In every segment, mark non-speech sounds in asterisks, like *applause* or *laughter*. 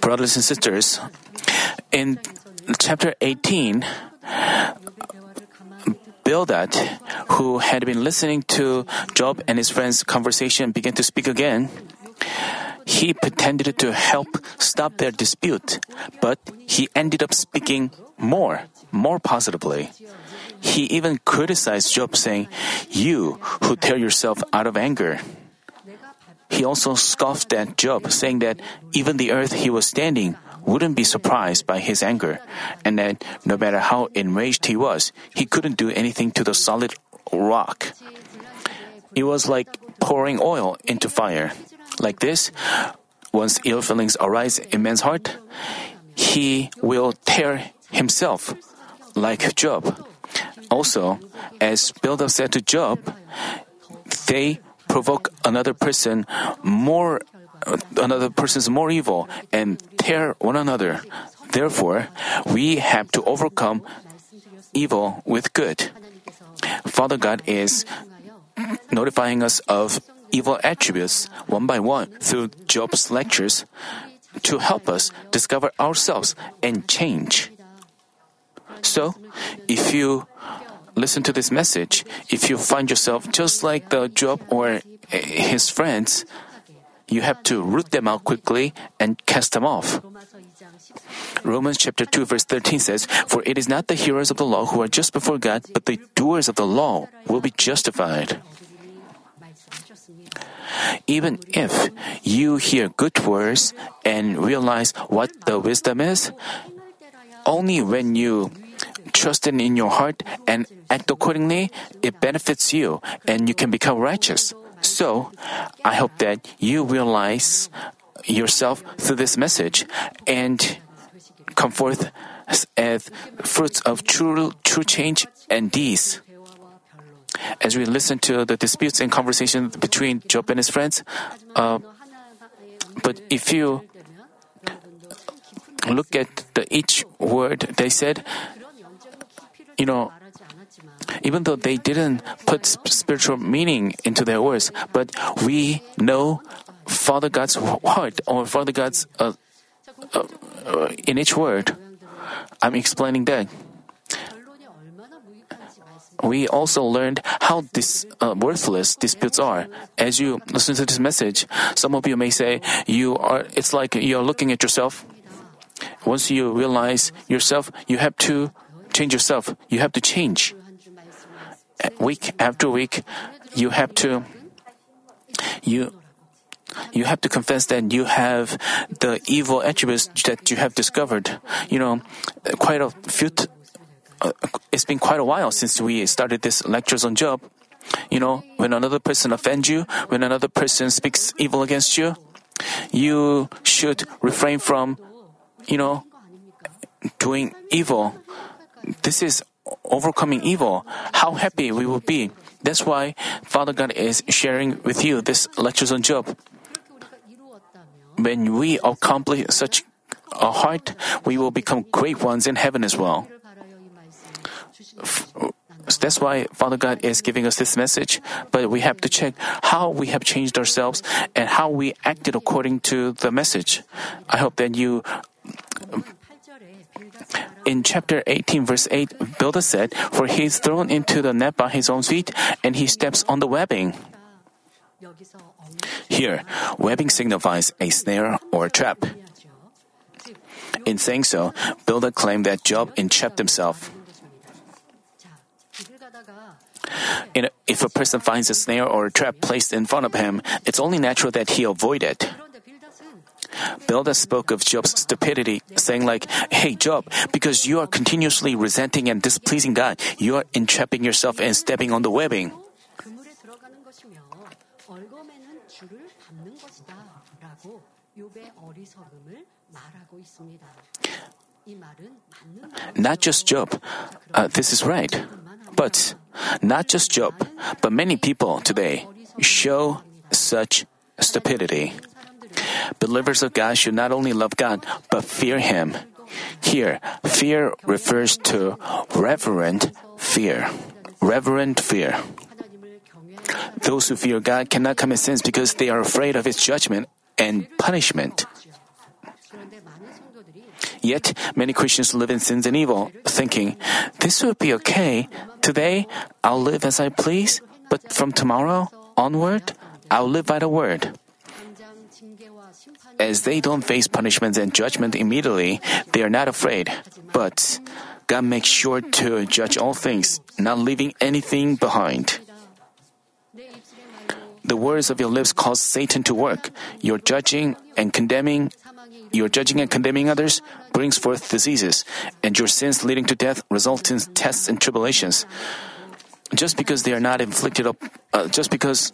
Brothers and sisters, in chapter 18, Bildad, who had been listening to Job and his friends' conversation, began to speak again. He pretended to help stop their dispute, but he ended up speaking more, more positively. He even criticized Job, saying, You who tear yourself out of anger. He also scoffed at Job, saying that even the earth he was standing wouldn't be surprised by his anger, and that no matter how enraged he was, he couldn't do anything to the solid rock. It was like pouring oil into fire. Like this, once ill feelings arise in man's heart, he will tear himself like Job. Also, as Bildad said to Job, they provoke another person more another person's more evil and tear one another. Therefore, we have to overcome evil with good. Father God is notifying us of evil attributes one by one through Job's lectures to help us discover ourselves and change. So, if you listen to this message, if you find yourself just like the Job or eh, his friends, you have to root them out quickly and cast them off. Romans chapter 2 verse 13 says, For it is not the hearers of the law who are just before God, but the doers of the law will be justified. Even if you hear good words and realize what the wisdom is, only when you trust in your heart and act accordingly, it benefits you and you can become righteous. So, I hope that you realize yourself through this message and come forth as fruits of true, true change and deeds. As we listen to the disputes and conversations between Job and his friends, uh, but if you look at the each word they said, you know, even though they didn't put spiritual meaning into their words, but we know Father God's heart or Father God's uh, uh, in each word. I'm explaining that. We also learned how uh, worthless disputes are. As you listen to this message, some of you may say, "You are." It's like you're looking at yourself. Once you realize yourself, you have to change yourself. You have to change week after week, you have to you you have to confess that you have the evil attributes that you have discovered. You know, quite a few. T- uh, it's been quite a while since we started this lectures on Job. You know, when another person offends you, when another person speaks evil against you, you should refrain from, you know, doing evil. This is overcoming evil, how happy we will be. That's why Father God is sharing with you this lectures on Job. When we accomplish such a heart, we will become great ones in heaven as well. That's why Father God is giving us this message, but we have to check how we have changed ourselves and how we acted according to the message. I hope that you in chapter 18, verse 8, Bildad said, For he is thrown into the net by his own feet, and he steps on the webbing. Here, webbing signifies a snare or a trap. In saying so, Bildad claimed that Job entrapped himself. A, if a person finds a snare or a trap placed in front of him, it's only natural that he avoid it. Bildad spoke of Job's stupidity, saying like, Hey Job, because you are continuously resenting and displeasing God, you are entrapping yourself and stepping on the webbing. Not just Job, uh, this is right. But not just Job, but many people today show such stupidity. Believers of God should not only love God, but fear Him. Here, fear refers to reverent fear. Reverent fear. Those who fear God cannot commit sins because they are afraid of His judgment and punishment. Yet, many Christians live in sins and evil, thinking, this will be okay. Today, I'll live as I please, but from tomorrow onward, I'll live by the word. As they don't face punishments and judgment immediately, they are not afraid. But God makes sure to judge all things, not leaving anything behind. The words of your lips cause Satan to work. Your judging and condemning, your judging and condemning others brings forth diseases, and your sins leading to death result in tests and tribulations. Just because they are not inflicted, up, uh, just because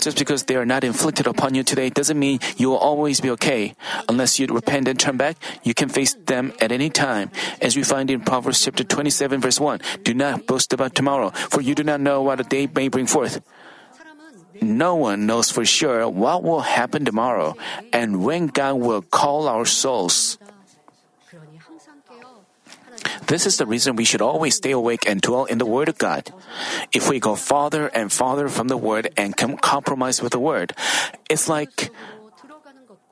just because they are not inflicted upon you today doesn't mean you will always be okay. Unless you repent and turn back, you can face them at any time. As we find in Proverbs chapter 27 verse 1, do not boast about tomorrow, for you do not know what a day may bring forth. No one knows for sure what will happen tomorrow and when God will call our souls. This is the reason we should always stay awake and dwell in the Word of God. If we go farther and farther from the Word and com- compromise with the Word, it's like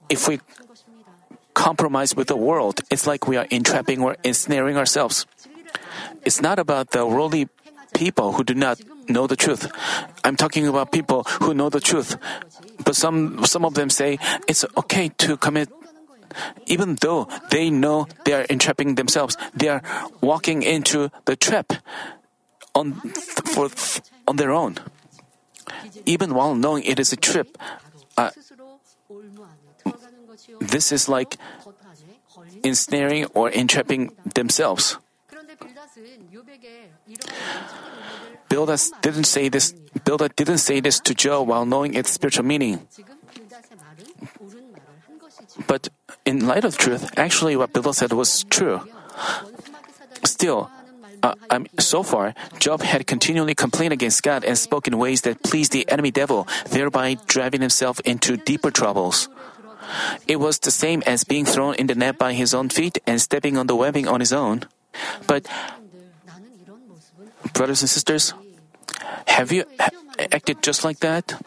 if we compromise with the world, it's like we are entrapping or ensnaring ourselves. It's not about the worldly people who do not know the truth. I'm talking about people who know the truth. But some, some of them say it's okay to commit even though they know they are entrapping themselves, they are walking into the trap on, for, on their own. Even while knowing it is a trap, uh, this is like ensnaring or entrapping themselves. Bildad didn't say this. Bildad didn't say this to Job while knowing its spiritual meaning. But in light of truth, actually what Bildad said was true. Still, uh, um, so far, Job had continually complained against God and spoke in ways that pleased the enemy devil, thereby driving himself into deeper troubles. It was the same as being thrown in the net by his own feet and stepping on the webbing on his own. But, brothers and sisters, have you acted just like that?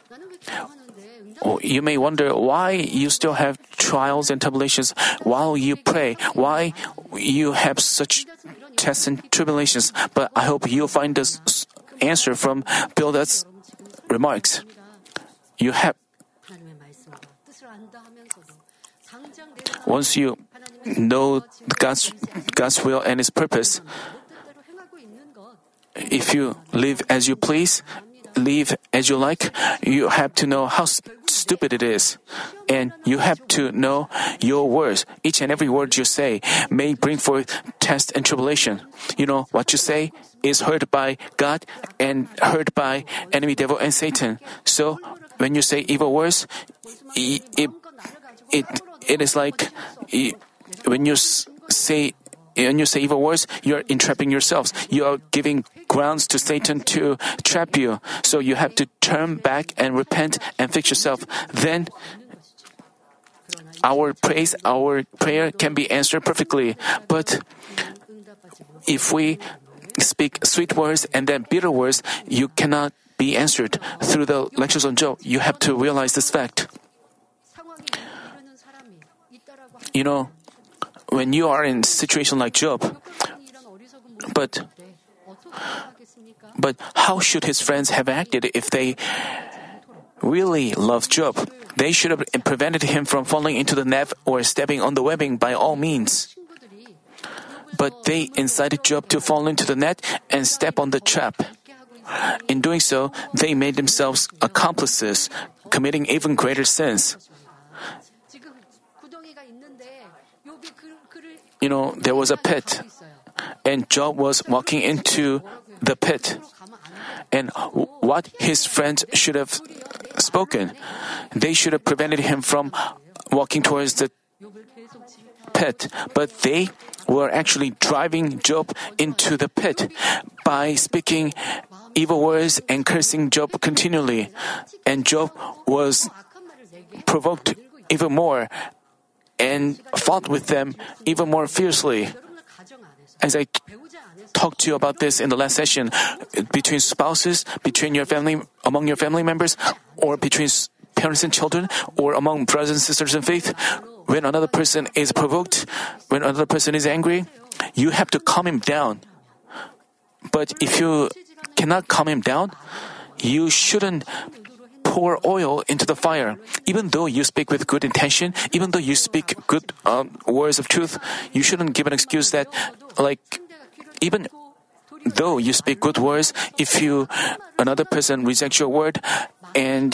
You may wonder why you still have trials and tribulations while you pray, why you have such tests and tribulations. But I hope you'll find this answer from Bildad's remarks. You have once you know God's God's will and His purpose, if you live as you please, live as you like, you have to know how stupid it is. And you have to know your words. Each and every word you say may bring forth test and tribulation. You know, what you say is heard by God and heard by enemy devil and Satan. So, when you say evil words, it, it, it, is like when you say when you say evil words, you're entrapping yourselves. You are giving grounds to Satan to trap you. So you have to turn back and repent and fix yourself. Then our praise, our prayer can be answered perfectly. But if we speak sweet words and then bitter words, you cannot be answered. Through the lectures on Job, you have to realize this fact. You know, when you are in a situation like Job, but but how should his friends have acted if they really loved Job? They should have prevented him from falling into the net or stepping on the webbing by all means. But they incited Job to fall into the net and step on the trap. In doing so, they made themselves accomplices, committing even greater sins. You know, there was a pit, and Job was walking into the pit. And what his friends should have spoken, they should have prevented him from walking towards the pit, but they were actually driving Job into the pit by speaking evil words and cursing Job continually. And Job was provoked even more and fought with them even more fiercely. As I talked to you about this in the last session, between spouses, between your family, among your family members, or between parents and children, or among brothers and sisters in faith, when another person is provoked, when another person is angry, you have to calm him down. But if you cannot calm him down, you shouldn't pour oil into the fire. Even though you speak with good intention, even though you speak good um, words of truth, you shouldn't give an excuse that, like, even though you speak good words, if you another person rejects your word, and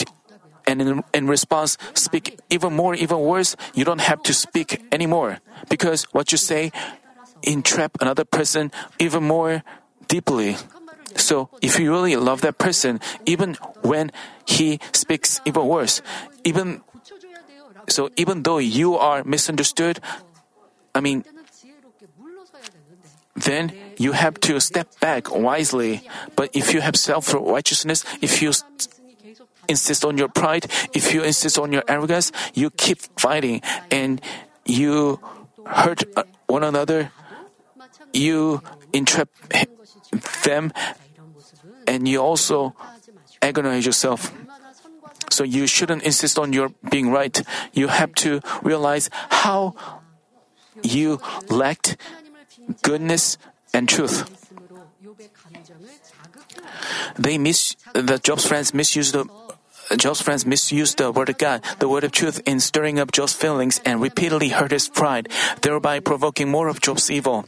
and in, in response speak even more even worse, you don't have to speak anymore because what you say entrap another person even more deeply. So if you really love that person, even when he speaks even worse, even so even though you are misunderstood, I mean then you have to step back wisely. But if you have self righteousness, if you insist on your pride, if you insist on your arrogance, you keep fighting and you hurt uh, one another, you entrap them, and you also agonize yourself. So you shouldn't insist on your being right. You have to realize how you lacked goodness and truth. They mis the Job's friends misused the Job's friends misused the word of God, the word of truth, in stirring up Job's feelings and repeatedly hurt his pride, thereby provoking more of Job's evil.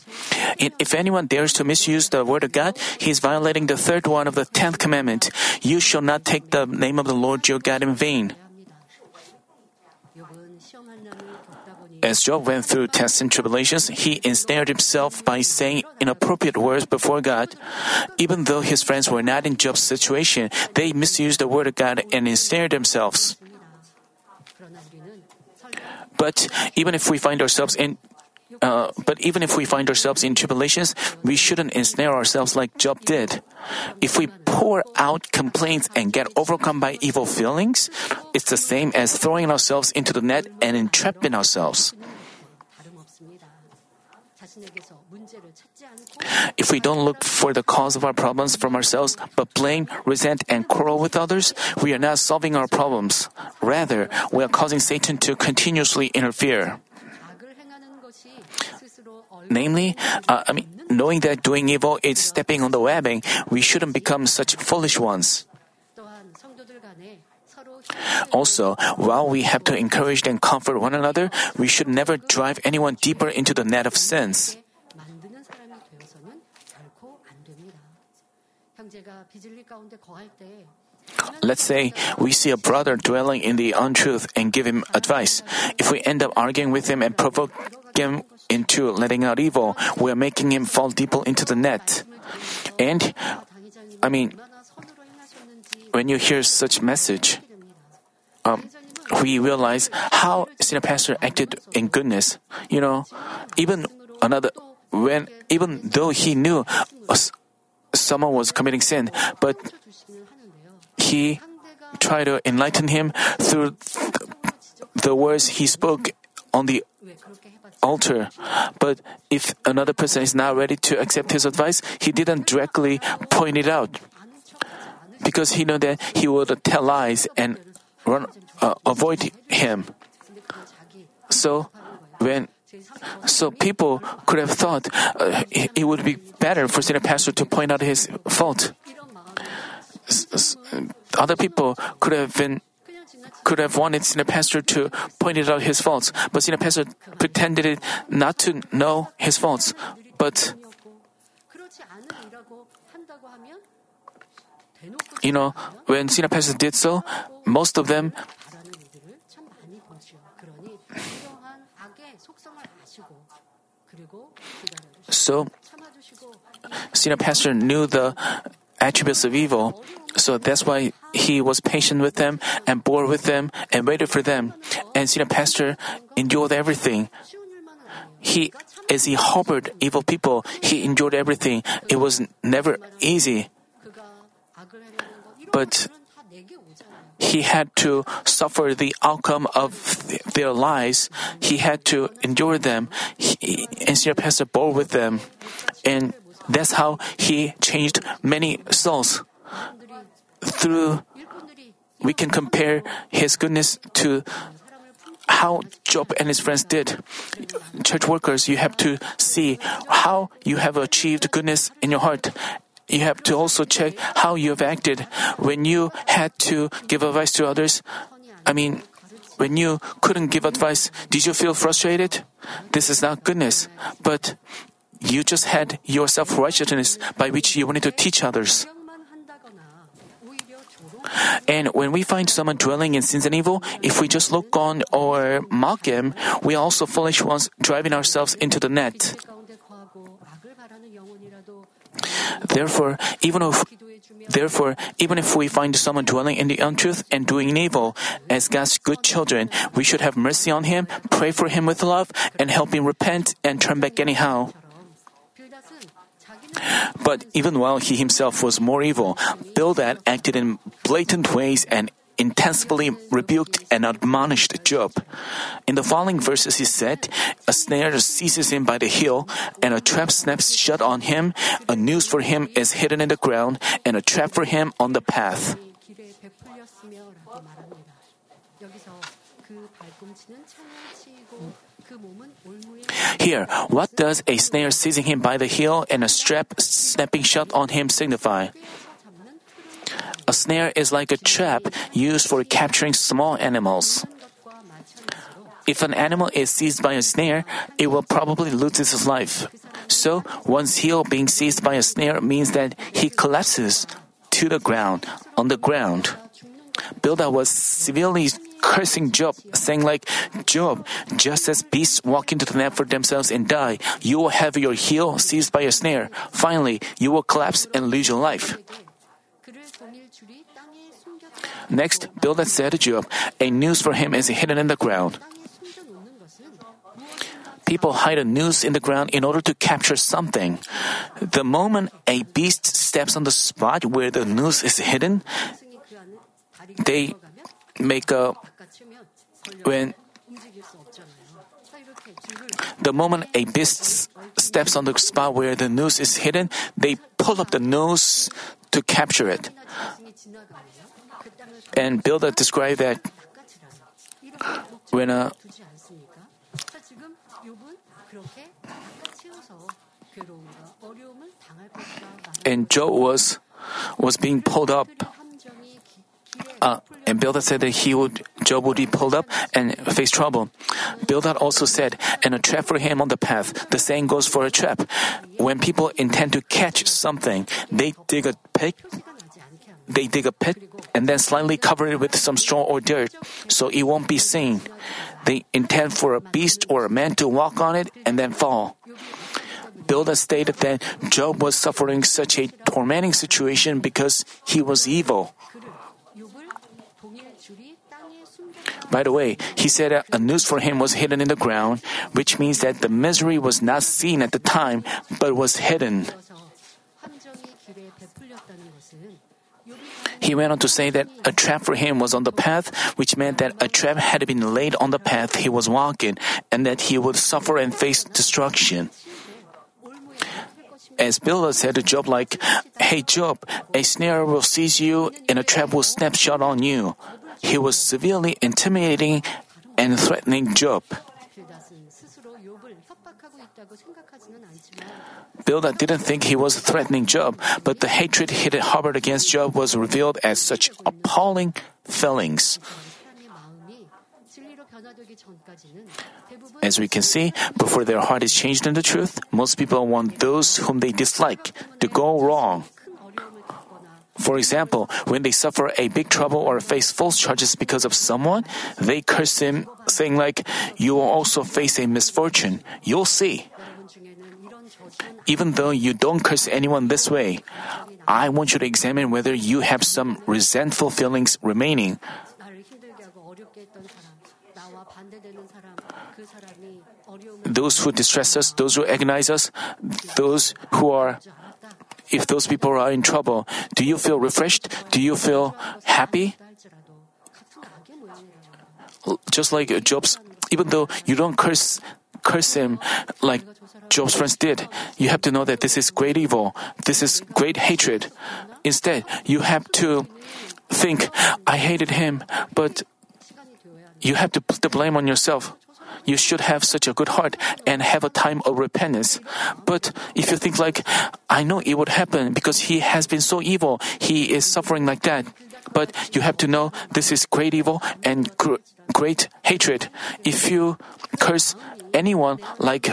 If anyone dares to misuse the word of God, he is violating the third one of the tenth commandment. You shall not take the name of the Lord your God in vain. As Job went through tests and tribulations, he ensnared himself by saying inappropriate words before God. Even though his friends were not in Job's situation, they misused the word of God and ensnared themselves. But even if we find ourselves in uh, but even if we find ourselves in tribulations, we shouldn't ensnare ourselves like Job did. If we pour out complaints and get overcome by evil feelings, it's the same as throwing ourselves into the net and entrapping ourselves. If we don't look for the cause of our problems from ourselves, but blame, resent, and quarrel with others, we are not solving our problems. Rather, we are causing Satan to continuously interfere. Namely, uh, I mean, knowing that doing evil is stepping on the webbing, we shouldn't become such foolish ones. Also, while we have to encourage and comfort one another, we should never drive anyone deeper into the net of sins. Let's say we see a brother dwelling in the untruth and give him advice. If we end up arguing with him and provoke him into letting out evil, we are making him fall deeper into the net. And, I mean, when you hear such message, um, we realize how senior pastor acted in goodness. You know, even another when even though he knew someone was committing sin, but he tried to enlighten him through the words he spoke on the altar. But if another person is not ready to accept his advice, he didn't directly point it out. Because he knew that he would tell lies and run, uh, avoid him. So, when so people could have thought uh, it would be better for senior pastor to point out his fault. Other people could have been could have wanted senior pastor to point out his faults, but senior pastor pretended not to know his faults. But you know, when senior did so, most of them so senior pastor knew the attributes of evil. So that's why he was patient with them and bore with them and waited for them. And senior pastor endured everything. He, as he harbored evil people, he endured everything. It was never easy. But he had to suffer the outcome of their lies. He had to endure them. He, and senior pastor bore with them. And that's how he changed many souls. Through, we can compare his goodness to how Job and his friends did. Church workers, you have to see how you have achieved goodness in your heart. You have to also check how you have acted when you had to give advice to others. I mean, when you couldn't give advice, did you feel frustrated? This is not goodness, but you just had your self righteousness by which you wanted to teach others. And when we find someone dwelling in sins and evil, if we just look on or mock him, we are also foolish ones driving ourselves into the net. Therefore, even if Therefore, even if we find someone dwelling in the untruth and doing evil, as God's good children, we should have mercy on him, pray for him with love, and help him repent and turn back anyhow. But even while he himself was more evil, Bildad acted in blatant ways and intensively rebuked and admonished Job. In the following verses, he said, A snare seizes him by the heel, and a trap snaps shut on him. A noose for him is hidden in the ground, and a trap for him on the path. Here, what does a snare seizing him by the heel and a strap snapping shut on him signify? A snare is like a trap used for capturing small animals. If an animal is seized by a snare, it will probably lose its life. So, one's heel being seized by a snare means that he collapses to the ground, on the ground. Bildad was severely cursing Job, saying like, Job, just as beasts walk into the net for themselves and die, you will have your heel seized by a snare. Finally, you will collapse and lose your life. Next, Bildad said to Job, A noose for him is hidden in the ground. People hide a noose in the ground in order to capture something. The moment a beast steps on the spot where the noose is hidden, they make a when the moment a beast steps on the spot where the noose is hidden, they pull up the noose to capture it. And Bildad described that when a and Job was was being pulled up. Uh, and Bildad said that he would Job would be pulled up and face trouble. Bildad also said, "And a trap for him on the path." The same goes for a trap. When people intend to catch something, they dig a pit. They dig a pit and then slightly cover it with some straw or dirt, so it won't be seen. They intend for a beast or a man to walk on it and then fall. Bildad stated that Job was suffering such a tormenting situation because he was evil. By the way, he said a noose for him was hidden in the ground, which means that the misery was not seen at the time, but was hidden. He went on to say that a trap for him was on the path, which meant that a trap had been laid on the path he was walking, and that he would suffer and face destruction. As Bildad said to Job, like, Hey Job, a snare will seize you and a trap will snap shut on you. He was severely intimidating and threatening Job. Bildad didn't think he was threatening Job, but the hatred he had harbored against Job was revealed as such appalling feelings. As we can see, before their heart is changed into truth, most people want those whom they dislike to go wrong. For example, when they suffer a big trouble or face false charges because of someone, they curse him, saying like, you will also face a misfortune. You'll see. Even though you don't curse anyone this way, I want you to examine whether you have some resentful feelings remaining. Those who distress us, those who agonize us, those who are if those people are in trouble, do you feel refreshed? Do you feel happy? Just like Job's, even though you don't curse, curse him like Job's friends did, you have to know that this is great evil. This is great hatred. Instead, you have to think, I hated him, but you have to put the blame on yourself. You should have such a good heart and have a time of repentance. But if you think like, I know it would happen because he has been so evil, he is suffering like that. But you have to know this is great evil and gr- great hatred. If you curse anyone like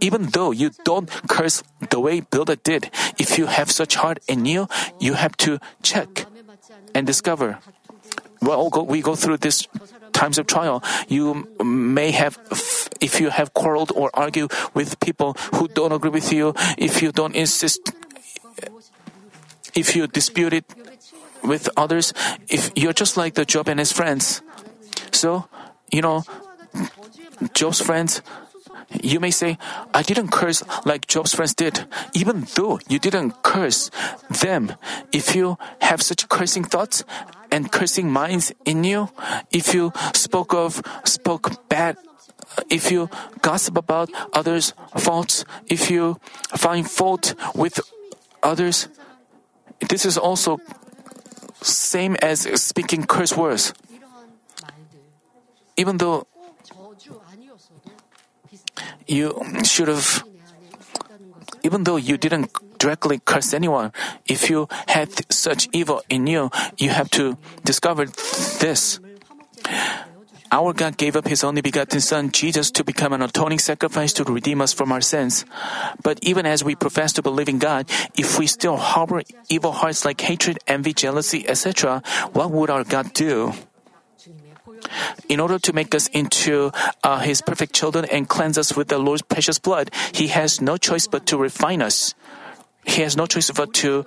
even though you don't curse the way Bildad did, if you have such heart in you, you have to check and discover. Well, we go through this times of trial. You may have, if you have quarreled or argued with people who don't agree with you, if you don't insist, if you dispute it with others, if you're just like the Job and his friends. So, you know, Job's friends, you may say, I didn't curse like Job's friends did, even though you didn't curse them. If you have such cursing thoughts and cursing minds in you, if you spoke of, spoke bad, if you gossip about others' faults, if you find fault with others, this is also same as speaking curse words. Even though you should have, even though you didn't directly curse anyone, if you had such evil in you, you have to discover this. Our God gave up His only begotten Son, Jesus, to become an atoning sacrifice to redeem us from our sins. But even as we profess to believe in God, if we still harbor evil hearts like hatred, envy, jealousy, etc., what would our God do? In order to make us into uh, His perfect children and cleanse us with the Lord's precious blood, He has no choice but to refine us. He has no choice but to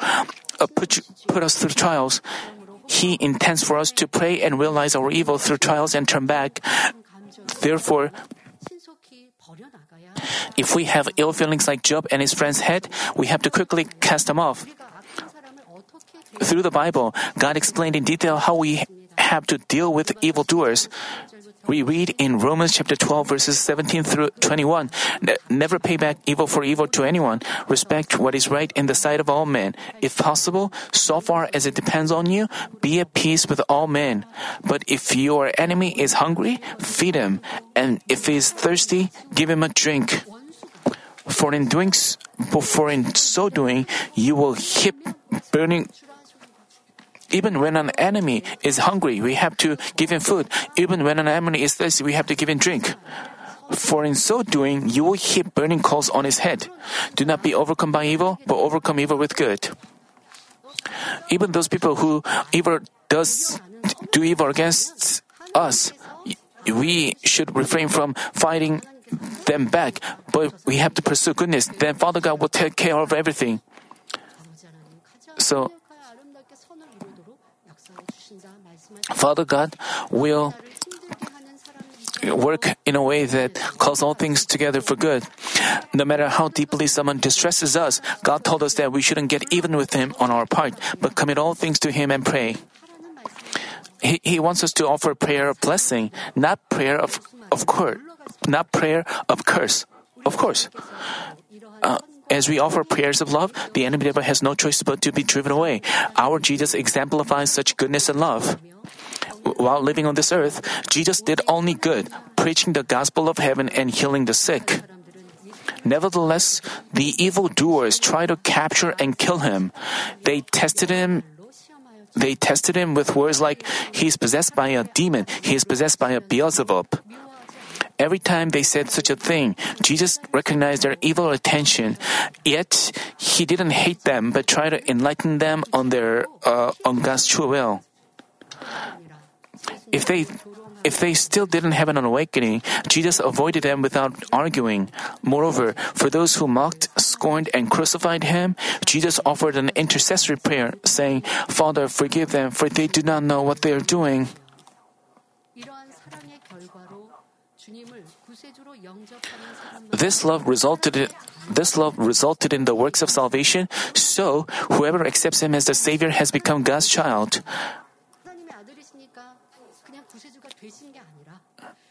uh, put, put us through trials. He intends for us to pray and realize our evil through trials and turn back. Therefore, if we have ill feelings like Job and his friends had, we have to quickly cast them off. Through the Bible, God explained in detail how we have to deal with evildoers. We read in Romans chapter 12 verses 17 through 21, never pay back evil for evil to anyone. Respect what is right in the sight of all men. If possible, so far as it depends on you, be at peace with all men. But if your enemy is hungry, feed him. And if he is thirsty, give him a drink. For in doing, for in so doing, you will heap burning even when an enemy is hungry, we have to give him food. Even when an enemy is thirsty, we have to give him drink. For in so doing, you will heap burning coals on his head. Do not be overcome by evil, but overcome evil with good. Even those people who evil does do evil against us, we should refrain from fighting them back, but we have to pursue goodness. Then Father God will take care of everything. So Father God will work in a way that calls all things together for good. No matter how deeply someone distresses us, God told us that we shouldn't get even with him on our part, but commit all things to him and pray. He, he wants us to offer prayer of blessing, not prayer of of course, not prayer of curse. Of course. Uh, as we offer prayers of love, the enemy devil has no choice but to be driven away. Our Jesus exemplifies such goodness and love. While living on this earth, Jesus did only good, preaching the gospel of heaven and healing the sick. Nevertheless, the evildoers tried to capture and kill him. They tested him they tested him with words like, He is possessed by a demon, he is possessed by a Beelzebub. Every time they said such a thing, Jesus recognized their evil intention. Yet he didn't hate them, but tried to enlighten them on their uh, on God's true will. If they if they still didn't have an awakening, Jesus avoided them without arguing. Moreover, for those who mocked, scorned, and crucified him, Jesus offered an intercessory prayer, saying, Father, forgive them, for they do not know what they are doing. This love resulted this love resulted in the works of salvation, so whoever accepts him as the Savior has become God's child.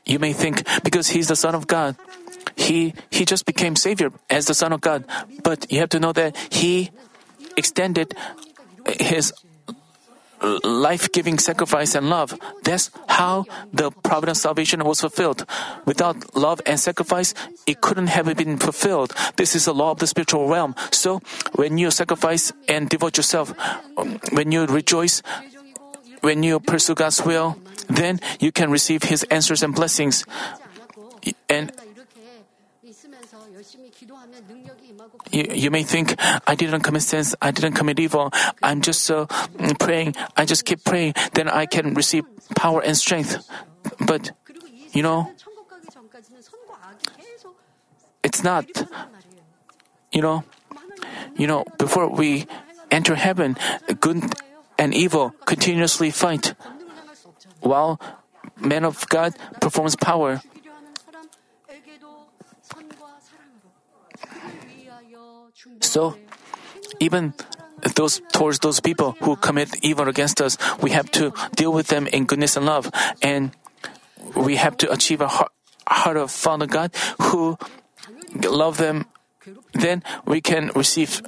You may think because he's the Son of God, he he just became Savior as the Son of God. But you have to know that he extended his life giving sacrifice and love. That's how the providence salvation was fulfilled. Without love and sacrifice, it couldn't have been fulfilled. This is the law of the spiritual realm. So, when you sacrifice and devote yourself, um, when you rejoice, when you pursue God's will, then you can receive His answers and blessings. And you, you may think, I didn't commit sins, I didn't commit evil, I'm just mm, praying, I just keep praying, then I can receive power and strength. But, you know, it's not, you know, you know, before we enter heaven, good and evil continuously fight, while man of God performs power. So, even those towards those people who commit evil against us, we have to deal with them in goodness and love, and we have to achieve a heart, heart of Father God who love them. Then we can receive.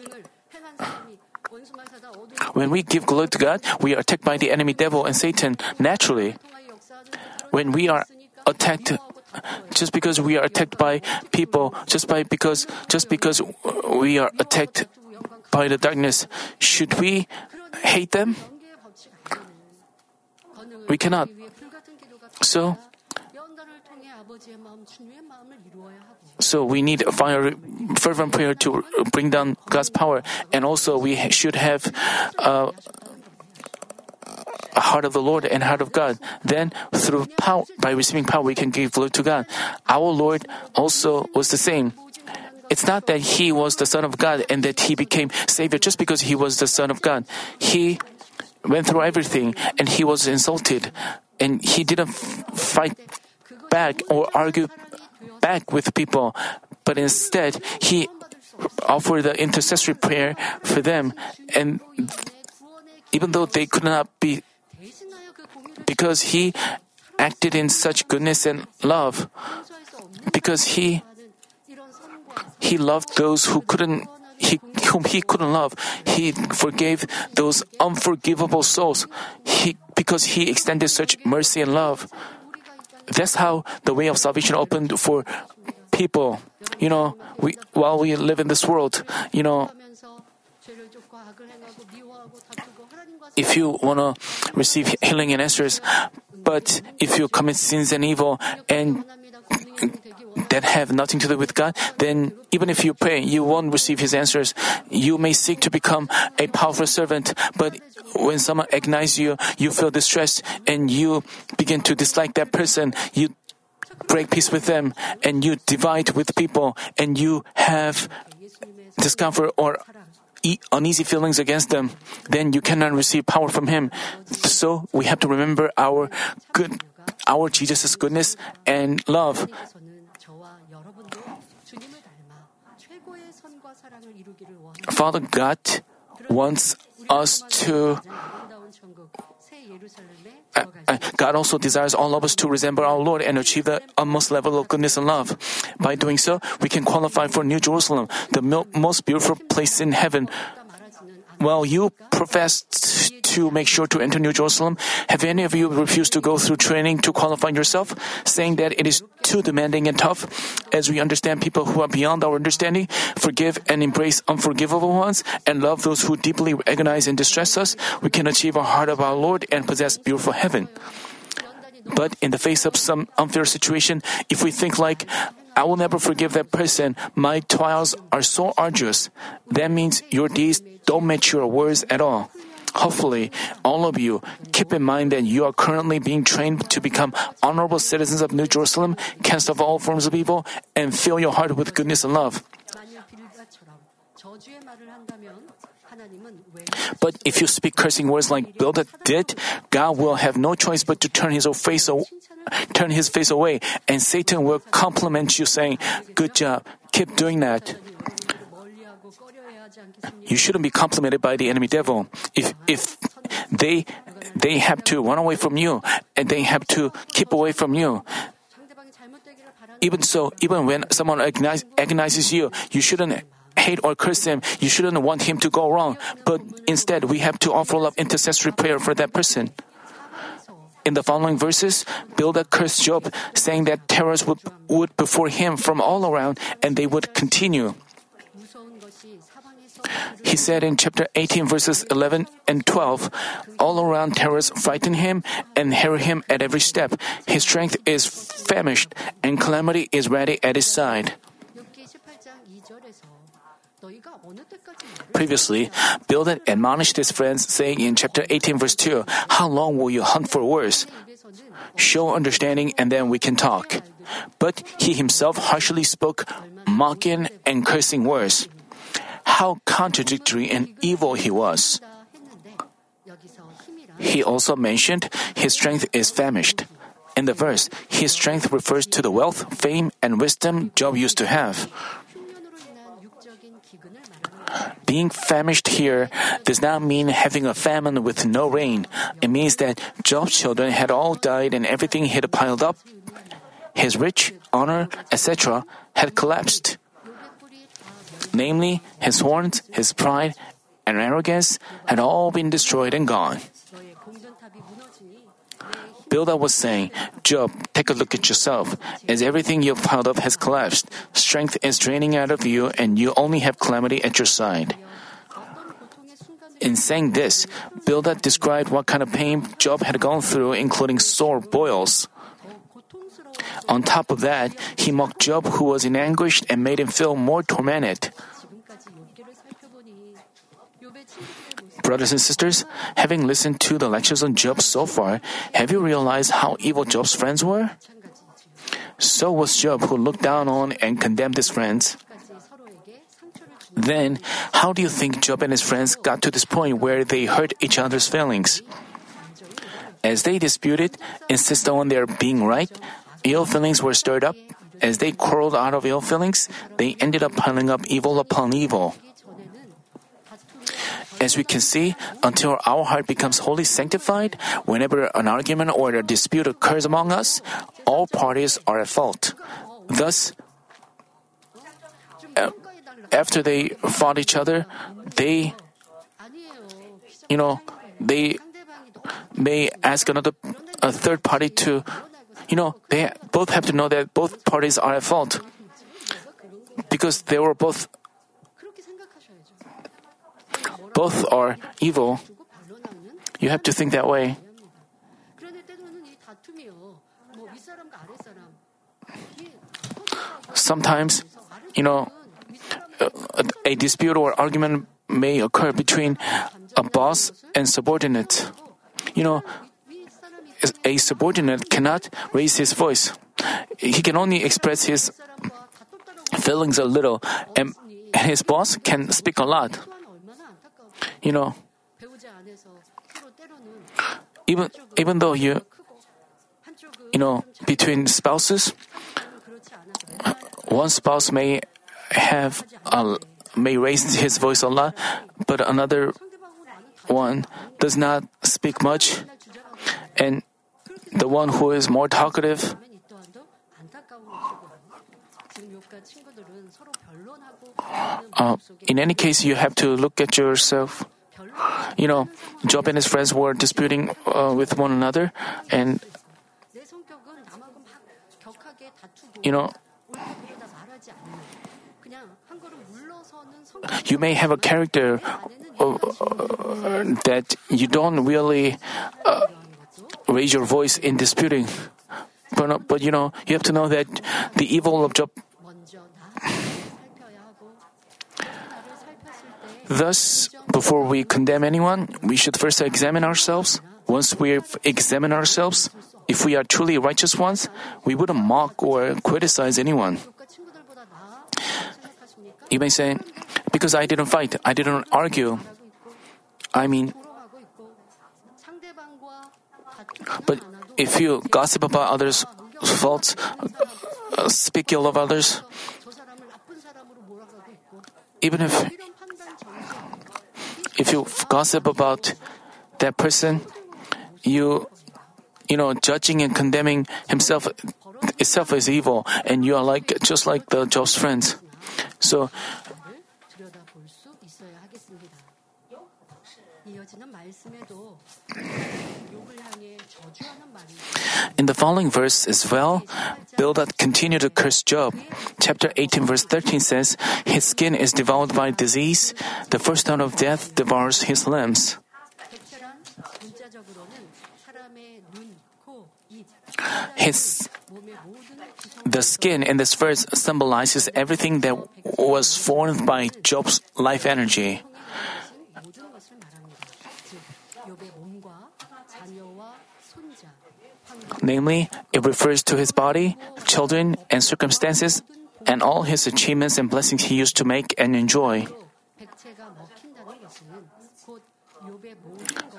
When we give glory to God, we are attacked by the enemy devil and Satan naturally. When we are attacked just because we are attacked by people, just by because just because we are attacked by the darkness, should we hate them? We cannot. So, so we need a fire, fervent prayer to bring down God's power, and also we should have uh, a heart of the Lord and heart of God. Then, through power, by receiving power, we can give glory to God. Our Lord also was the same. It's not that he was the Son of God and that he became Savior just because he was the Son of God. He went through everything and he was insulted and he didn't fight back or argue back with people, but instead he offered the intercessory prayer for them and even though they could not be because he acted in such goodness and love, because he he loved those who couldn't he, whom he couldn't love. He forgave those unforgivable souls. He, because he extended such mercy and love. That's how the way of salvation opened for people. You know, we, while we live in this world, you know, if you want to receive healing and answers, but if you commit sins and evil and that have nothing to do with God, then even if you pray, you won't receive His answers. You may seek to become a powerful servant, but when someone agonizes you, you feel distressed and you begin to dislike that person. You break peace with them and you divide with people and you have discomfort or uneasy feelings against them, then you cannot receive power from Him. So we have to remember our good, our Jesus' goodness and love. Father God wants us to. Uh, uh, God also desires all of us to resemble our Lord and achieve the utmost level of goodness and love. By doing so, we can qualify for New Jerusalem, the most beautiful place in heaven. While you professed to make sure to enter New Jerusalem, have any of you refused to go through training to qualify yourself, saying that it is too demanding and tough? As we understand people who are beyond our understanding, forgive and embrace unforgivable ones, and love those who deeply agonize and distress us, we can achieve a heart of our Lord and possess beautiful heaven. But in the face of some unfair situation, if we think like, I will never forgive that person. My trials are so arduous. That means your deeds don't match your words at all. Hopefully, all of you keep in mind that you are currently being trained to become honorable citizens of New Jerusalem, cast off all forms of evil, and fill your heart with goodness and love. But if you speak cursing words like Bildad did, God will have no choice but to turn his face turn his face away, and Satan will compliment you, saying, "Good job, keep doing that." You shouldn't be complimented by the enemy devil. If if they they have to run away from you and they have to keep away from you. Even so, even when someone agonizes you, you shouldn't hate or curse him, you shouldn't want him to go wrong. But instead, we have to offer love intercessory prayer for that person. In the following verses, Bildad cursed Job, saying that terrors would, would before him from all around and they would continue. He said in chapter 18, verses 11 and 12, All around terrors frighten him and harry him at every step. His strength is famished, and calamity is ready at his side. Previously, Bildad admonished his friends, saying in chapter 18, verse 2, How long will you hunt for words? Show understanding, and then we can talk. But he himself harshly spoke, mocking and cursing words how contradictory and evil he was. He also mentioned his strength is famished. In the verse, his strength refers to the wealth, fame, and wisdom Job used to have. Being famished here does not mean having a famine with no rain. It means that Job's children had all died and everything he had piled up, his rich, honor, etc., had collapsed namely his horns, his pride, and arrogance, had all been destroyed and gone. Bildad was saying, Job, take a look at yourself, as everything you've piled up has collapsed. Strength is draining out of you, and you only have calamity at your side. In saying this, Bildad described what kind of pain Job had gone through, including sore boils. On top of that, he mocked Job, who was in anguish, and made him feel more tormented. Brothers and sisters, having listened to the lectures on Job so far, have you realized how evil Job's friends were? So was Job, who looked down on and condemned his friends. Then, how do you think Job and his friends got to this point where they hurt each other's feelings? As they disputed, insisted on their being right, ill feelings were stirred up. As they quarreled out of ill feelings, they ended up piling up evil upon evil. As we can see, until our heart becomes wholly sanctified, whenever an argument or a dispute occurs among us, all parties are at fault. Thus, after they fought each other, they, you know, they may ask another, a third party to, you know, they both have to know that both parties are at fault because they were both both are evil, you have to think that way. Sometimes, you know, a dispute or argument may occur between a boss and subordinate. You know, a subordinate cannot raise his voice. He can only express his feelings a little, and his boss can speak a lot. You know, even even though you you know between spouses, one spouse may have a, may raise *laughs* his voice a lot, but another one does not speak much, and the one who is more talkative. Uh, in any case, you have to look at yourself. You know, Job and his friends were disputing uh, with one another, and you know, you may have a character uh, that you don't really uh, raise your voice in disputing. But, but you know, you have to know that the evil of Job Thus, before we condemn anyone, we should first examine ourselves. Once we've examined ourselves, if we are truly righteous ones, we wouldn't mock or criticize anyone. You may say, because I didn't fight, I didn't argue. I mean, but if you gossip about others' faults, uh, speak ill of others, even if if you gossip about that person, you you know judging and condemning himself itself is evil, and you are like just like the Job's friends. So. In the following verse as well, Bildad continued to curse Job. Chapter 18 verse 13 says, His skin is devoured by disease, the firstborn of death devours his limbs. His the skin in this verse symbolizes everything that was formed by Job's life energy. Namely, it refers to his body, children, and circumstances, and all his achievements and blessings he used to make and enjoy.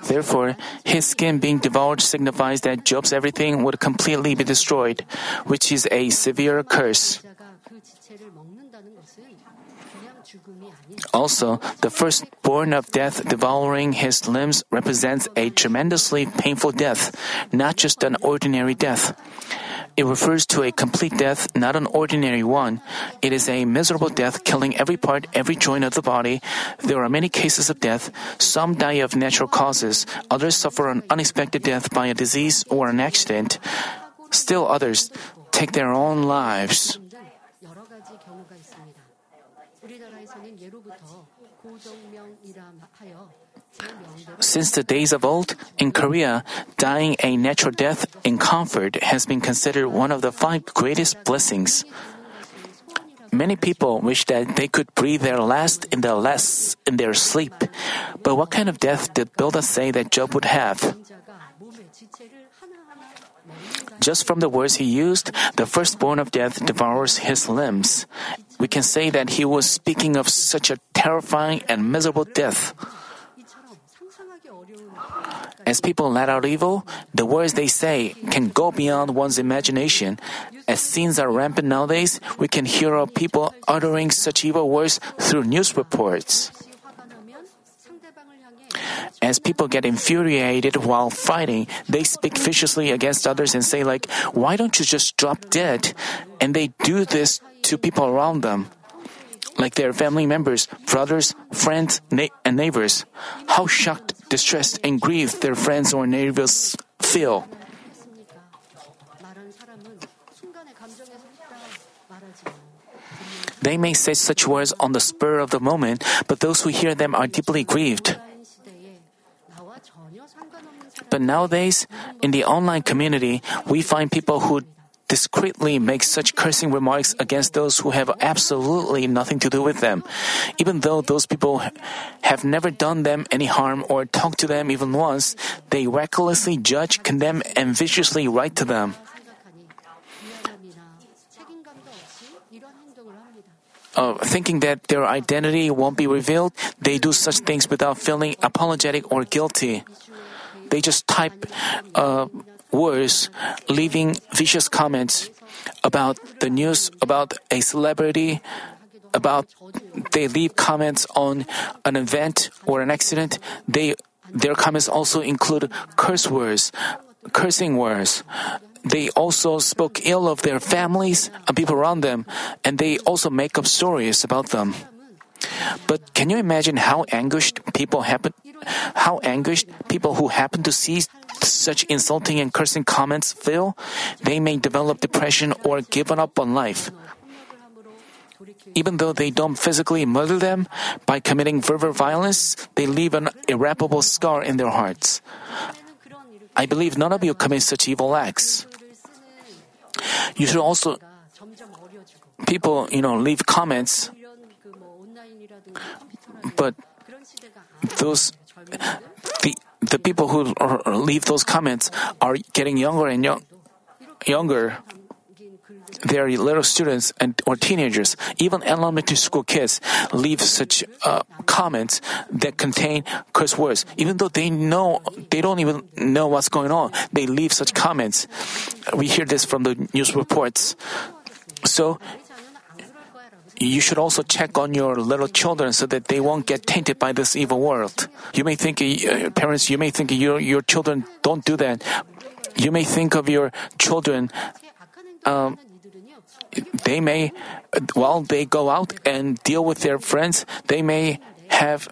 Therefore, his skin being devoured signifies that Job's everything would completely be destroyed, which is a severe curse. Also, the firstborn of death devouring his limbs represents a tremendously painful death, not just an ordinary death. It refers to a complete death, not an ordinary one. It is a miserable death killing every part, every joint of the body. There are many cases of death. Some die of natural causes. Others suffer an unexpected death by a disease or an accident. Still others take their own lives. Since the days of old, in Korea, dying a natural death in comfort has been considered one of the five greatest blessings. Many people wish that they could breathe their last in their last in their sleep. But what kind of death did Bildad say that Job would have? Just from the words he used, the firstborn of death devours his limbs. We can say that he was speaking of such a terrifying and miserable death. As people let out evil, the words they say can go beyond one's imagination. As scenes are rampant nowadays, we can hear of people uttering such evil words through news reports. As people get infuriated while fighting, they speak viciously against others and say like, why don't you just drop dead? And they do this to people around them like their family members, brothers, friends, na- and neighbors. How shocked, distressed, and grieved their friends or neighbors feel. They may say such words on the spur of the moment, but those who hear them are deeply grieved. But nowadays, in the online community, we find people who discreetly make such cursing remarks against those who have absolutely nothing to do with them, even though those people have never done them any harm or talked to them even once, they recklessly judge, condemn, and viciously write to them. Uh, thinking that their identity won't be revealed, they do such things without feeling apologetic or guilty. They just type uh, words, leaving vicious comments about the news about a celebrity, about they leave comments on an event or an accident. They their comments also include curse words, cursing words. They also spoke ill of their families and people around them, and they also make up stories about them. But can you imagine how anguished people happen, how anguished people who happen to see such insulting and cursing comments feel? They may develop depression or give up on life. Even though they don't physically murder them, by committing verbal violence, they leave an irreparable scar in their hearts. I believe none of you commit such evil acts. You should also, people, you know, leave comments but those the the people who leave those comments are getting younger and young, younger. They are little students and or teenagers. Even elementary school kids leave such uh, comments that contain curse words. Even though they know they don't even know what's going on, they leave such comments. We hear this from the news reports. So you should also check on your little children so that they won't get tainted by this evil world. You may think, uh, parents, you may think your, your children don't do that. You may think of your children, um, they may, while they go out and deal with their friends, they may have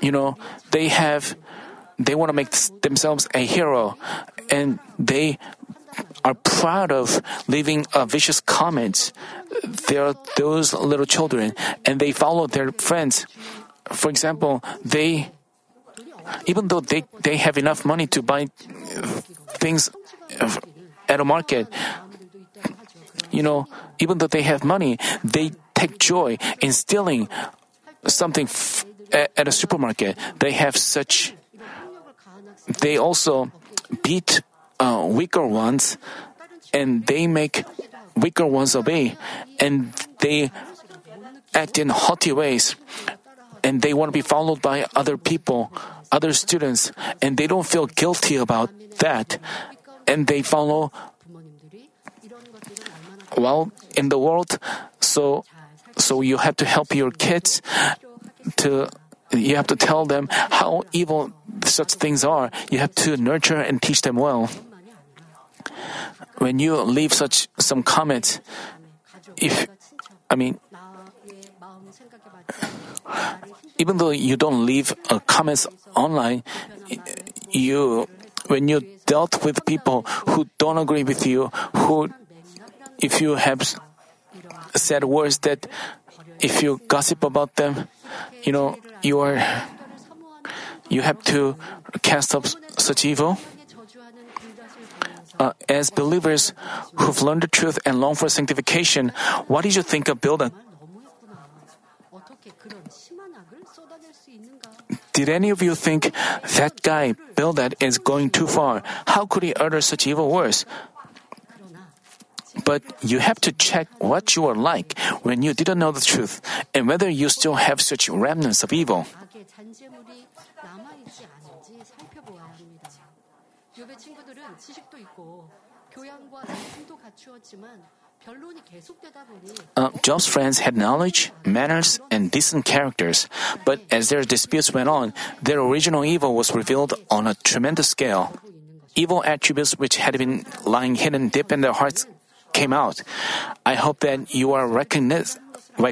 you know, they have, they want to make themselves a hero, and they are proud of leaving uh, vicious comments. They are those little children, and they follow their friends. For example, they, even though they, they have enough money to buy things at a market, you know, even though they have money, they take joy in stealing something f- at a supermarket. They have such. They also beat uh, weaker ones, and they make weaker ones obey, and they act in haughty ways, and they want to be followed by other people, other students, and they don't feel guilty about that, and they follow well in the world. So, so you have to help your kids to. You have to tell them how evil such things are. You have to nurture and teach them well. When you leave such some comments, if I mean, even though you don't leave uh, comments online, you when you dealt with people who don't agree with you, who if you have said words that if you gossip about them, you know, you are, you have to cast off such evil. Uh, as believers who've learned the truth and long for sanctification, what did you think of Bildad? Did any of you think that guy, Bildad, is going too far? How could he utter such evil words? But you have to check what you are like when you didn't know the truth and whether you still have such remnants of evil. Uh, Job's friends had knowledge, manners, and decent characters, but as their disputes went on, their original evil was revealed on a tremendous scale. Evil attributes which had been lying hidden deep in their hearts came out. I hope that you are recognized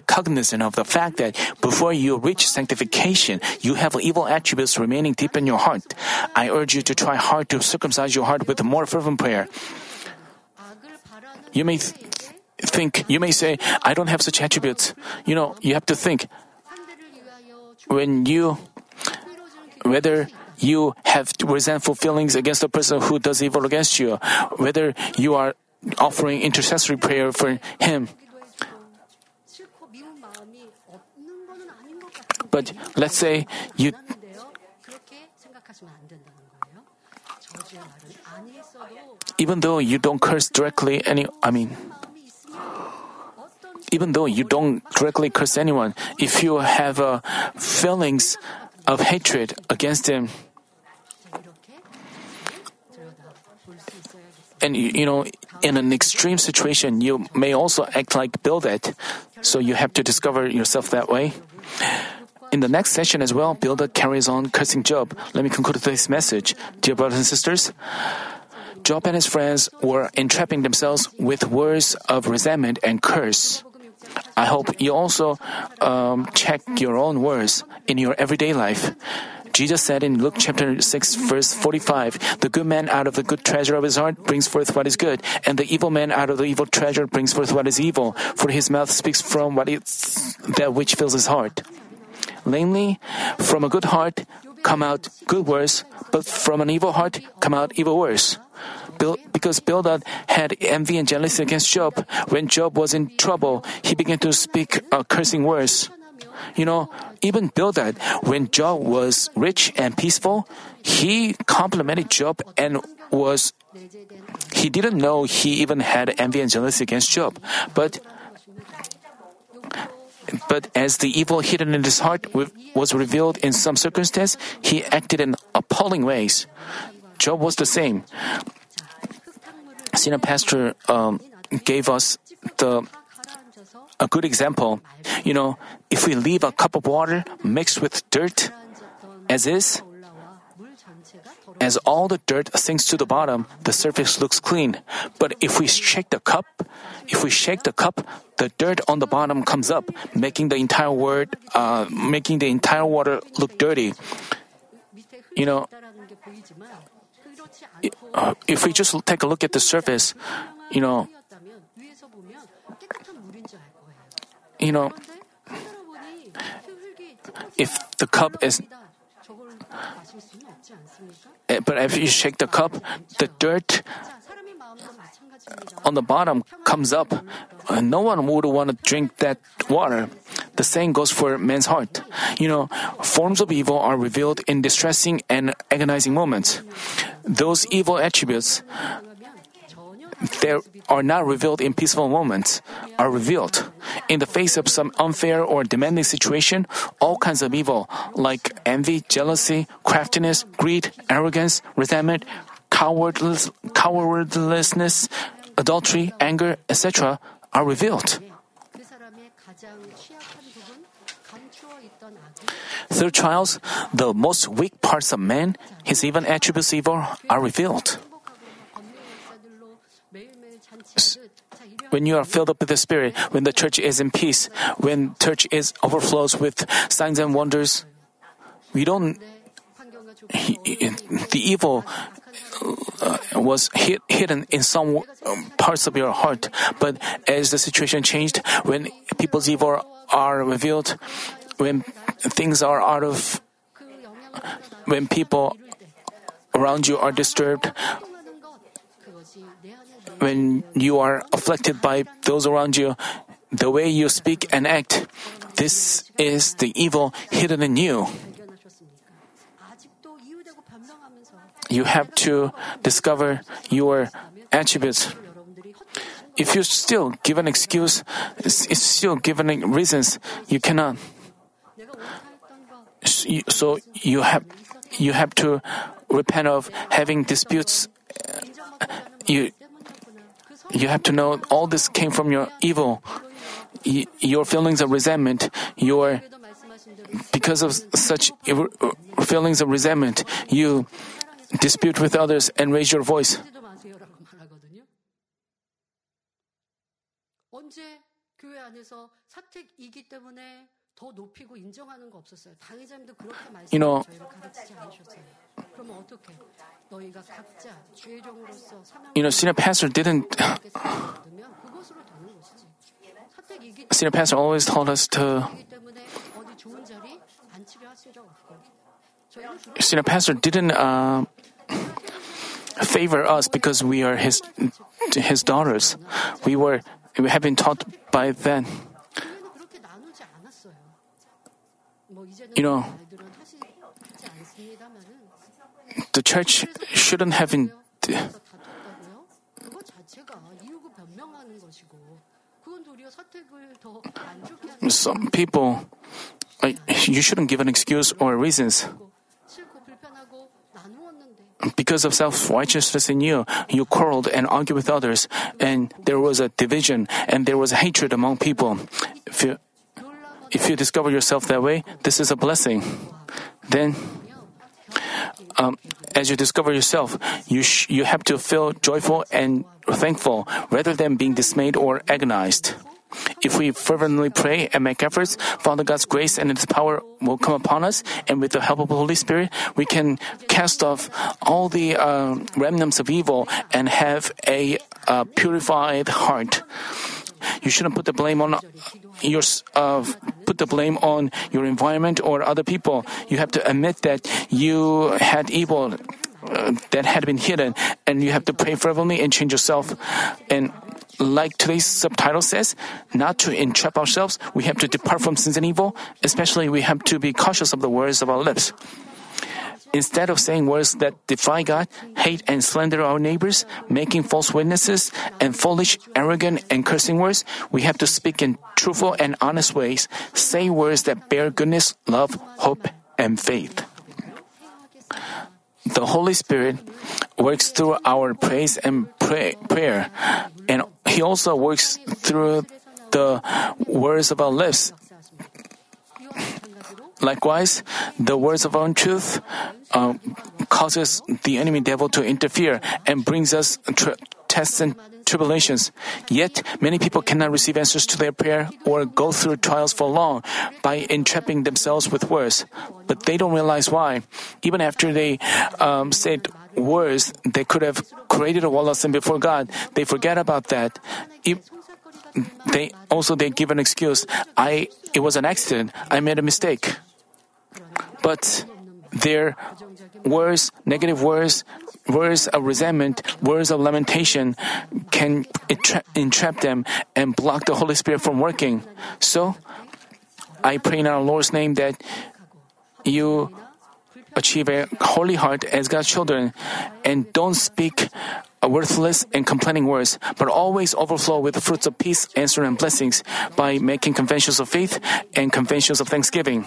cognizant of the fact that before you reach sanctification, you have evil attributes remaining deep in your heart. I urge you to try hard to circumcise your heart with more fervent prayer. You may th- think, you may say, I don't have such attributes. You know, you have to think when you, whether you have resentful feelings against the person who does evil against you, whether you are offering intercessory prayer for him. But let's say you even though you don't curse directly any I mean even though you don't directly curse anyone, if you have uh, feelings of hatred against him, and you know, in an extreme situation, you may also act like Bildad, so you have to discover yourself that way. In the next session as well, Bildad carries on cursing Job. Let me conclude this message. Dear brothers and sisters, Job and his friends were entrapping themselves with words of resentment and curse. I hope you also um, check your own words in your everyday life. Jesus said in Luke chapter 6 verse 45, the good man out of the good treasure of his heart brings forth what is good, and the evil man out of the evil treasure brings forth what is evil, for his mouth speaks from what is that which fills his heart. Namely, from a good heart come out good words, but from an evil heart come out evil words. because Bildad had envy and jealousy against Job, when Job was in trouble, he began to speak uh, cursing words. You know, even Bildad, when Job was rich and peaceful, he complimented Job and was he didn't know he even had envy and jealousy against Job. But but as the evil hidden in his heart was revealed in some circumstance, he acted in appalling ways. Job was the same. Senior pastor um, gave us the a good example. You know, if we leave a cup of water mixed with dirt as is, As all the dirt sinks to the bottom, the surface looks clean. But if we shake the cup, if we shake the cup, the dirt on the bottom comes up, making the entire word, uh, making the entire water look dirty. You know, uh, if we just take a look at the surface, you know, you know, if the cup is but if you shake the cup, the dirt on the bottom comes up. Uh, no one would want to drink that water. The same goes for man's heart. You know, forms of evil are revealed in distressing and agonizing moments. Those evil attributes they are not revealed in peaceful moments, are revealed. In the face of some unfair or demanding situation, all kinds of evil, like envy, jealousy, craftiness, greed, arrogance, resentment, cowardlessness, adultery, anger, etc., are revealed. Through trials, the most weak parts of man, his even attributes evil, are revealed. When you are filled up with the Spirit, when the church is in peace, when church is overflows with signs and wonders, we don't. The evil uh, was hid, hidden in some um, parts of your heart, but as the situation changed, when people's evil are revealed, when things are out of, when people around you are disturbed, when you are afflicted by those around you, the way you speak and act, this is the evil hidden in you. You have to discover your attributes. If you still give an excuse, it's still given reasons, you cannot. So you have you have to repent of having disputes. Uh, you you have to know all this came from your evil, your feelings of resentment, your because of such feelings of resentment, you dispute with others and raise your voice. You know, you know, senior pastor didn't. *laughs* senior pastor always told us to. Senior pastor didn't uh, favor us because we are his his daughters. We were we have been taught by then. You know, the church shouldn't have been. Some people, you shouldn't give an excuse or reasons. Because of self righteousness in you, you quarreled and argued with others, and there was a division and there was hatred among people. If you, if you discover yourself that way, this is a blessing. Then, um, as you discover yourself, you, sh- you have to feel joyful and thankful rather than being dismayed or agonized. If we fervently pray and make efforts, Father God's grace and His power will come upon us, and with the help of the Holy Spirit, we can cast off all the uh, remnants of evil and have a uh, purified heart. You shouldn't put the blame on your uh, put the blame on your environment or other people. You have to admit that you had evil uh, that had been hidden, and you have to pray fervently and change yourself. And like today's subtitle says, not to entrap ourselves, we have to depart from sins and evil. Especially, we have to be cautious of the words of our lips. Instead of saying words that defy God, hate and slander our neighbors, making false witnesses, and foolish, arrogant, and cursing words, we have to speak in truthful and honest ways, say words that bear goodness, love, hope, and faith. The Holy Spirit works through our praise and pray, prayer, and He also works through the words of our lips Likewise, the words of untruth uh, causes the enemy devil to interfere and brings us tr- tests and tribulations. Yet, many people cannot receive answers to their prayer or go through trials for long by entrapping themselves with words. But they don't realize why. Even after they um, said words, they could have created a wall of sin before God. They forget about that. If they also they give an excuse. I it was an accident. I made a mistake. But their words, negative words, words of resentment, words of lamentation can entra- entrap them and block the Holy Spirit from working. So, I pray in our Lord's name that you achieve a holy heart as God's children and don't speak worthless and complaining words, but always overflow with the fruits of peace, answer, and blessings by making confessions of faith and confessions of thanksgiving.